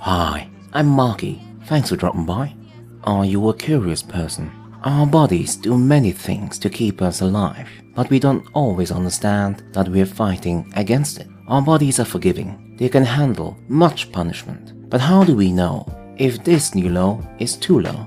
Hi, I'm Marky. Thanks for dropping by. Are you a curious person? Our bodies do many things to keep us alive, but we don't always understand that we're fighting against it. Our bodies are forgiving. They can handle much punishment. But how do we know if this new law is too low?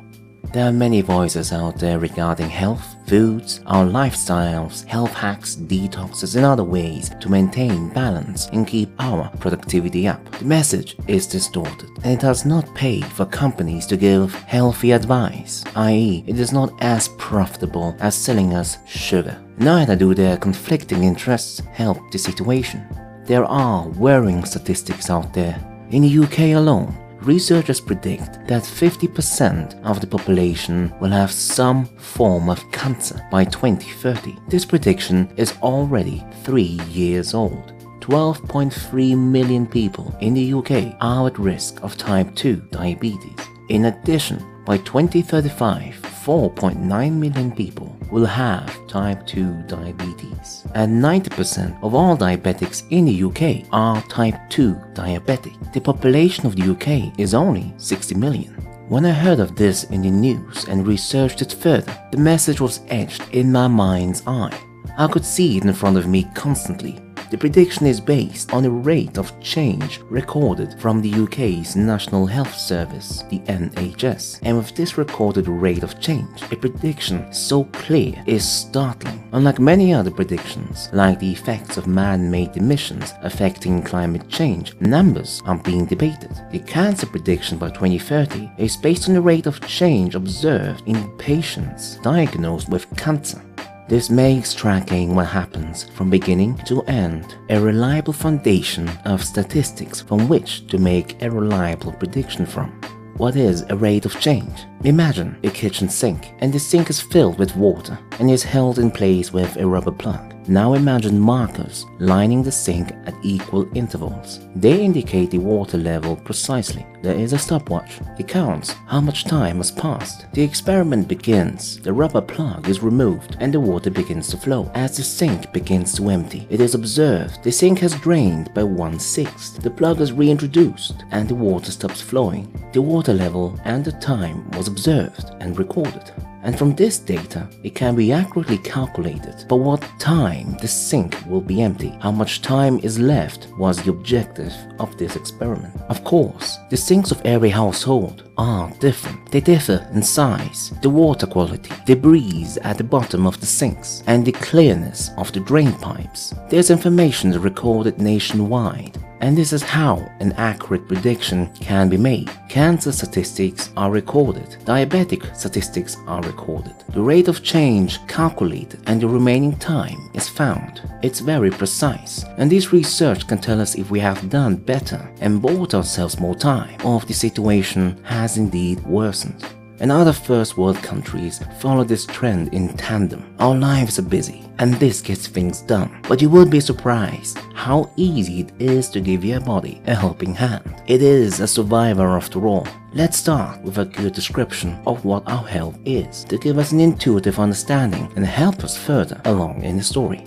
There are many voices out there regarding health, foods, our lifestyles, health hacks, detoxes, and other ways to maintain balance and keep our productivity up. The message is distorted, and it does not pay for companies to give healthy advice, i.e., it is not as profitable as selling us sugar. Neither do their conflicting interests help the situation. There are worrying statistics out there. In the UK alone, researchers predict that 50% of the population will have some form of cancer by 2030. This prediction is already three years old. 12.3 million people in the UK are at risk of type 2 diabetes. In addition, by 2035, 4.9 million people will have type 2 diabetes, and 90% of all diabetics in the UK are type 2 diabetic. The population of the UK is only 60 million. When I heard of this in the news and researched it further, the message was etched in my mind's eye. I could see it in front of me constantly the prediction is based on a rate of change recorded from the UK's National Health Service, the NHS. And with this recorded rate of change, a prediction so clear is startling. Unlike many other predictions, like the effects of man-made emissions affecting climate change, numbers are being debated. The cancer prediction by 2030 is based on the rate of change observed in patients diagnosed with cancer. This makes tracking what happens from beginning to end a reliable foundation of statistics from which to make a reliable prediction from. What is a rate of change? Imagine a kitchen sink and the sink is filled with water and is held in place with a rubber plug. Now imagine markers lining the sink at equal intervals. They indicate the water level precisely. There is a stopwatch. It counts how much time has passed. The experiment begins. The rubber plug is removed and the water begins to flow. As the sink begins to empty, it is observed the sink has drained by one-sixth. The plug is reintroduced and the water stops flowing. The water level and the time was observed and recorded and from this data, it can be accurately calculated for what time the sink will be empty. How much time is left was the objective of this experiment. Of course, the sinks of every household are different. They differ in size, the water quality, the breeze at the bottom of the sinks, and the clearness of the drain pipes. This information recorded nationwide and this is how an accurate prediction can be made. Cancer statistics are recorded, diabetic statistics are recorded, the rate of change calculated, and the remaining time is found. It's very precise, and this research can tell us if we have done better and bought ourselves more time, or if the situation has indeed worsened and other first world countries follow this trend in tandem. Our lives are busy, and this gets things done. But you will be surprised how easy it is to give your body a helping hand. It is a survivor after all. Let's start with a good description of what our health is to give us an intuitive understanding and help us further along in the story.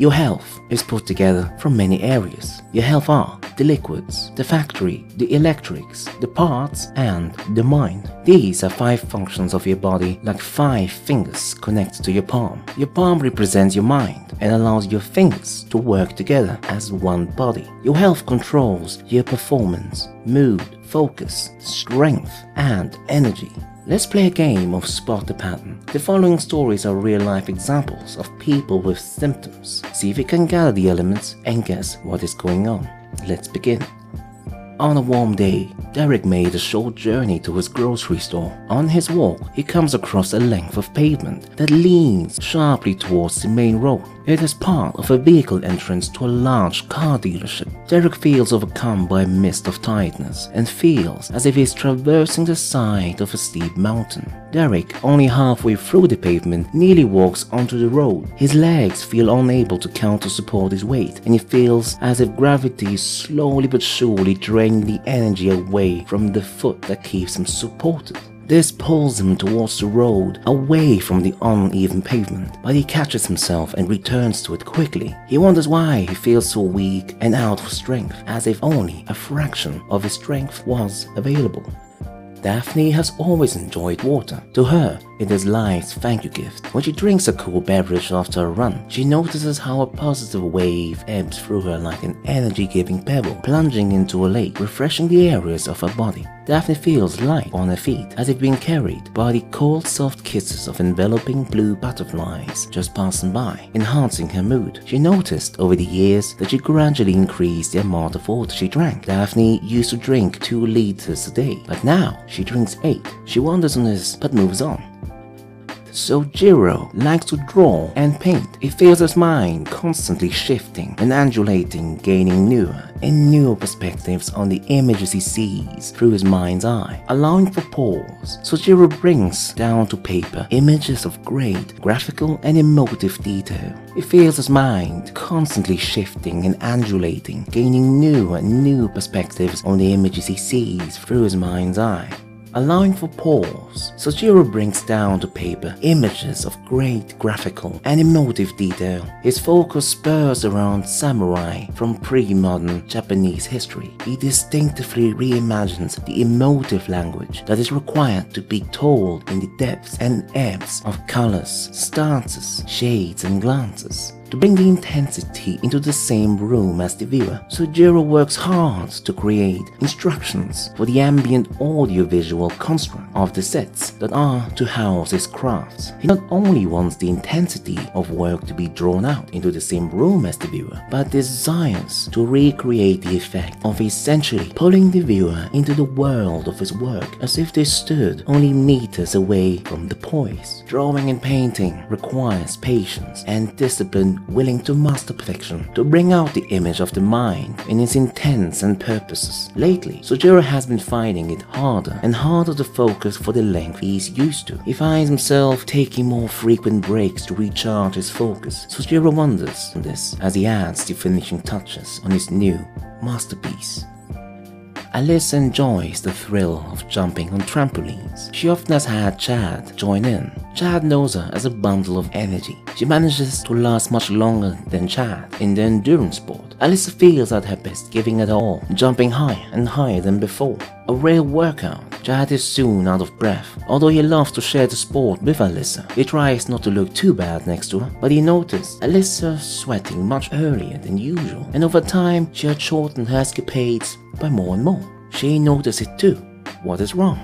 Your health is put together from many areas. Your health are the liquids, the factory, the electrics, the parts, and the mind. These are five functions of your body like five fingers connected to your palm. Your palm represents your mind and allows your fingers to work together as one body. Your health controls your performance, mood, focus, strength, and energy. Let's play a game of spot the pattern. The following stories are real life examples of people with symptoms. See if you can gather the elements and guess what is going on. Let's begin. On a warm day, Derek made a short journey to his grocery store. On his walk, he comes across a length of pavement that leans sharply towards the main road. It is part of a vehicle entrance to a large car dealership. Derek feels overcome by a mist of tightness and feels as if he is traversing the side of a steep mountain. Derek, only halfway through the pavement, nearly walks onto the road. His legs feel unable to counter support his weight, and he feels as if gravity is slowly but surely draining the energy away from the foot that keeps him supported. This pulls him towards the road, away from the uneven pavement, but he catches himself and returns to it quickly. He wonders why he feels so weak and out of strength, as if only a fraction of his strength was available. Daphne has always enjoyed water. To her, it is life's thank you gift. When she drinks a cool beverage after a run, she notices how a positive wave ebbs through her like an energy-giving pebble, plunging into a lake, refreshing the areas of her body. Daphne feels light on her feet, as if being carried by the cold soft kisses of enveloping blue butterflies just passing by, enhancing her mood. She noticed over the years that she gradually increased the amount of water she drank. Daphne used to drink 2 liters a day, but now she drinks 8. She wonders on this, but moves on. Sojiro likes to draw and paint. He feels his mind constantly shifting and undulating, gaining newer and newer perspectives on the images he sees through his mind's eye. Allowing for pause, Sojiro brings down to paper images of great graphical and emotive detail. He feels his mind constantly shifting and undulating, gaining new and new perspectives on the images he sees through his mind's eye allowing for pause. Sojiro brings down to paper images of great graphical and emotive detail. His focus spurs around samurai from pre-modern Japanese history. He distinctively reimagines the emotive language that is required to be told in the depths and ebbs of colors, stances, shades and glances to bring the intensity into the same room as the viewer. Sojiro works hard to create instructions for the ambient audiovisual construct of the sets that are to house his crafts. He not only wants the intensity of work to be drawn out into the same room as the viewer, but desires to recreate the effect of essentially pulling the viewer into the world of his work as if they stood only meters away from the poise. Drawing and painting requires patience and discipline willing to master perfection, to bring out the image of the mind in its intents and purposes. Lately, Sojiro has been finding it harder and harder to focus for the length he is used to. He finds himself taking more frequent breaks to recharge his focus. Sojiro wonders on this as he adds the finishing touches on his new masterpiece. Alice enjoys the thrill of jumping on trampolines. She often has had Chad join in. Chad knows her as a bundle of energy. She manages to last much longer than Chad in the endurance sport. Alice feels at her best giving it all, jumping higher and higher than before. A real workout. Chad is soon out of breath. Although he loves to share the sport with Alyssa, he tries not to look too bad next to her, but he noticed Alyssa sweating much earlier than usual, and over time she had shortened her escapades by more and more. She noticed it too. What is wrong?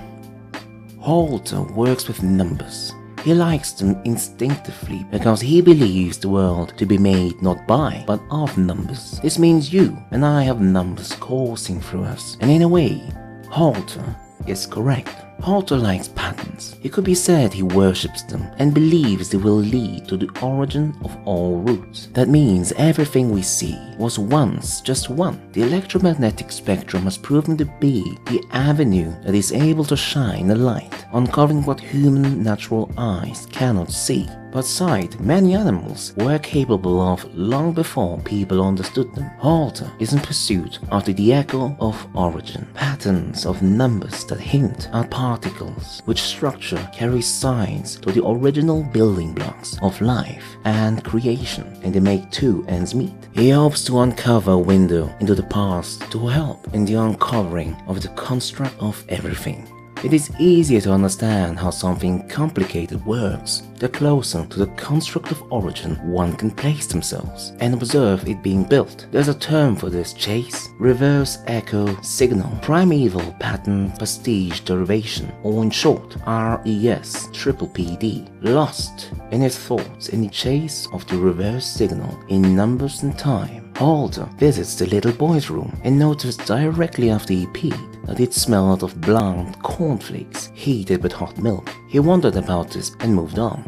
Halter works with numbers. He likes them instinctively because he believes the world to be made not by, but of numbers. This means you and I have numbers coursing through us, and in a way, Halter is correct. Halter likes patterns. It could be said he worships them and believes they will lead to the origin of all roots. That means everything we see was once just one. The electromagnetic spectrum has proven to be the avenue that is able to shine a light, uncovering what human natural eyes cannot see but sight many animals were capable of long before people understood them. Halter is in pursuit after the echo of origin, patterns of numbers that hint at particles, which structure carries signs to the original building blocks of life and creation, and they make two ends meet. He hopes to uncover a window into the past to help in the uncovering of the construct of everything. It is easier to understand how something complicated works the closer to the construct of origin one can place themselves and observe it being built. There's a term for this chase, reverse echo signal, primeval pattern pastiche derivation, or in short, RES triple PD, lost in his thoughts in the chase of the reverse signal in numbers and time. Halter visits the little boy's room and notices directly after he peed that it smelled of bland cornflakes heated with hot milk. He wondered about this and moved on.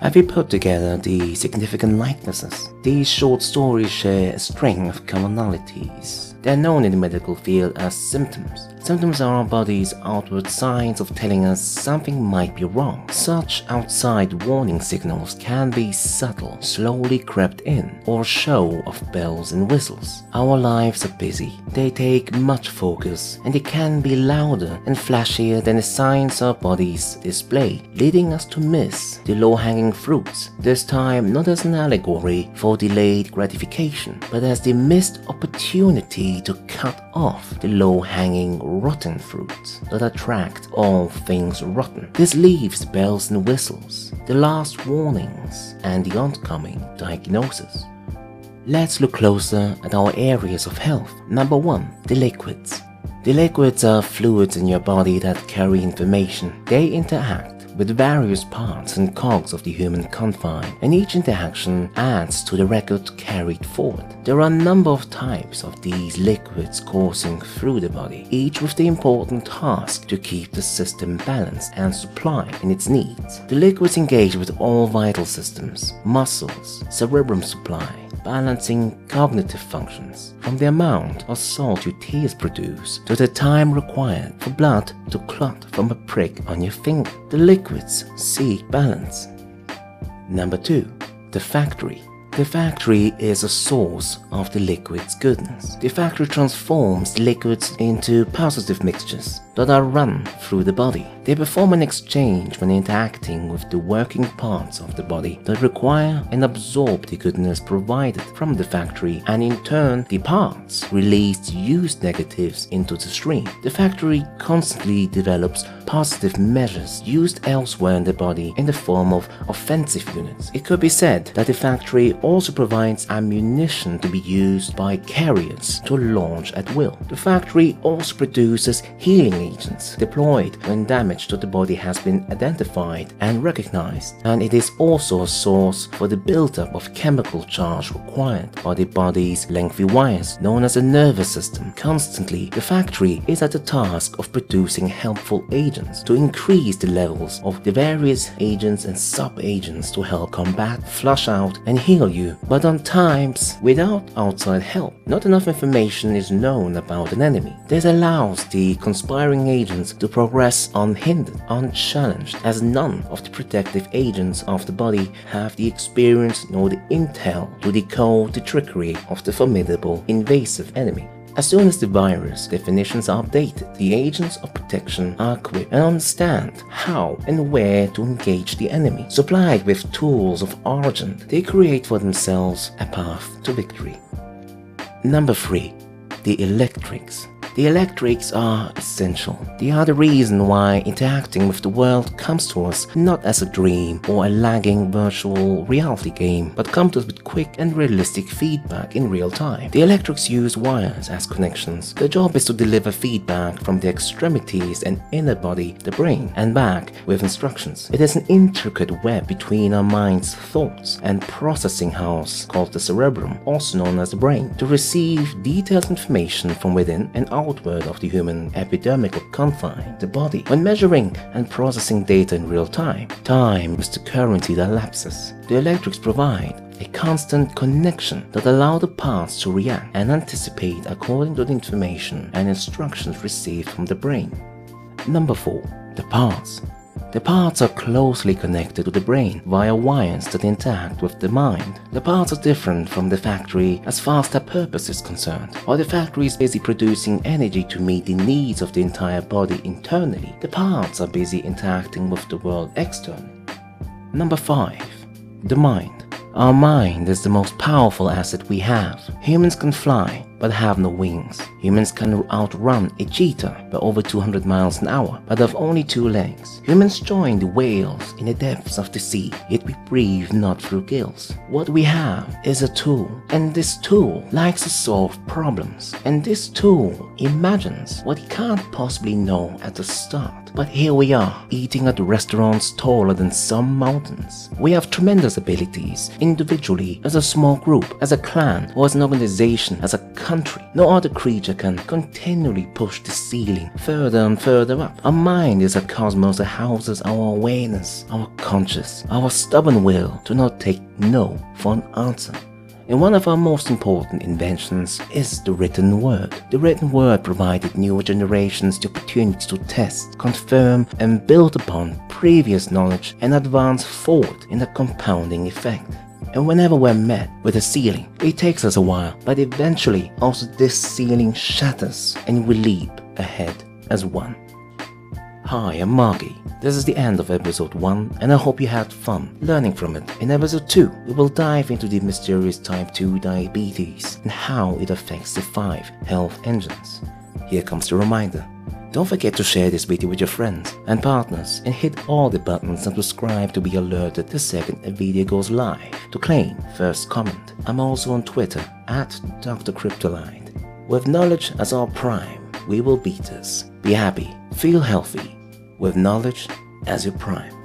Have you put together the significant likenesses? These short stories share a string of commonalities. They are known in the medical field as symptoms. Symptoms are our body's outward signs of telling us something might be wrong. Such outside warning signals can be subtle, slowly crept in, or show of bells and whistles. Our lives are busy. They take much focus, and they can be louder and flashier than the signs our bodies display, leading us to miss the low-hanging fruits. This time not as an allegory for delayed gratification, but as the missed opportunity to cut off the low-hanging rotten fruits that attract all things rotten. This leaves bells and whistles, the last warnings, and the oncoming diagnosis. Let's look closer at our areas of health. Number 1. The liquids. The liquids are fluids in your body that carry information. They interact with various parts and cogs of the human confine, and each interaction adds to the record carried forward. There are a number of types of these liquids coursing through the body, each with the important task to keep the system balanced and supply in its needs. The liquids engage with all vital systems, muscles, cerebrum supply, balancing cognitive functions, from the amount of salt your tears produce to the time required for blood to clot from a prick on your finger. The liquids seek balance. Number 2. The factory. The factory is a source of the liquid's goodness. The factory transforms liquids into positive mixtures that are run through the body. They perform an exchange when interacting with the working parts of the body that require and absorb the goodness provided from the factory and in turn the parts release used negatives into the stream. The factory constantly develops positive measures used elsewhere in the body in the form of offensive units. It could be said that the factory also provides ammunition to be used by carriers to launch at will. The factory also produces healing agents deployed when damage to the body has been identified and recognized, and it is also a source for the buildup of chemical charge required by the body's lengthy wires, known as the nervous system. Constantly, the factory is at the task of producing helpful agents to increase the levels of the various agents and sub-agents to help combat, flush out, and heal you, but on times without outside help. Not enough information is known about an enemy. This allows the conspiring agents to progress unhindered, unchallenged, as none of the protective agents of the body have the experience nor the intel to decode the trickery of the formidable invasive enemy. As soon as the virus definitions are updated, the agents of protection are equipped and understand how and where to engage the enemy. Supplied with tools of Argent, they create for themselves a path to victory. Number 3. The Electrics the electrics are essential. They are the reason why interacting with the world comes to us not as a dream or a lagging virtual reality game, but comes to us with quick and realistic feedback in real time. The electrics use wires as connections. Their job is to deliver feedback from the extremities and inner body, the brain, and back with instructions. It is an intricate web between our mind's thoughts and processing house called the cerebrum, also known as the brain, to receive detailed information from within and out outward of the human epidermical confine, the body, when measuring and processing data in real time. Time is the currency that lapses. The electrics provide a constant connection that allow the parts to react and anticipate according to the information and instructions received from the brain. Number 4. The parts. The parts are closely connected to the brain via wires that interact with the mind. The parts are different from the factory as far as their purpose is concerned. While the factory is busy producing energy to meet the needs of the entire body internally, the parts are busy interacting with the world externally. Number 5. The mind. Our mind is the most powerful asset we have. Humans can fly, but have no wings. Humans can outrun a cheetah by over 200 miles an hour, but have only two legs. Humans join the whales in the depths of the sea, yet we breathe not through gills. What we have is a tool, and this tool likes to solve problems, and this tool imagines what it can't possibly know at the start. But here we are, eating at restaurants taller than some mountains. We have tremendous abilities, individually, as a small group, as a clan, or as an organization, as a country. No other creature can continually push the ceiling further and further up. Our mind is a cosmos that houses our awareness, our conscious, our stubborn will to not take no for an answer. And one of our most important inventions is the written word. The written word provided newer generations the opportunity to test, confirm, and build upon previous knowledge and advance forward in a compounding effect. And whenever we're met with a ceiling, it takes us a while, but eventually also this ceiling shatters and we leap ahead as one. Hi, I'm Marky. This is the end of episode 1 and I hope you had fun learning from it. In episode 2, we will dive into the mysterious type 2 diabetes and how it affects the 5 health engines. Here comes the reminder. Don't forget to share this video with your friends and partners and hit all the buttons and subscribe to be alerted the second a video goes live. To claim first comment, I'm also on Twitter at Dr. Cryptolite. With knowledge as our prime, we will beat us. Be happy, feel healthy, with knowledge as your prime.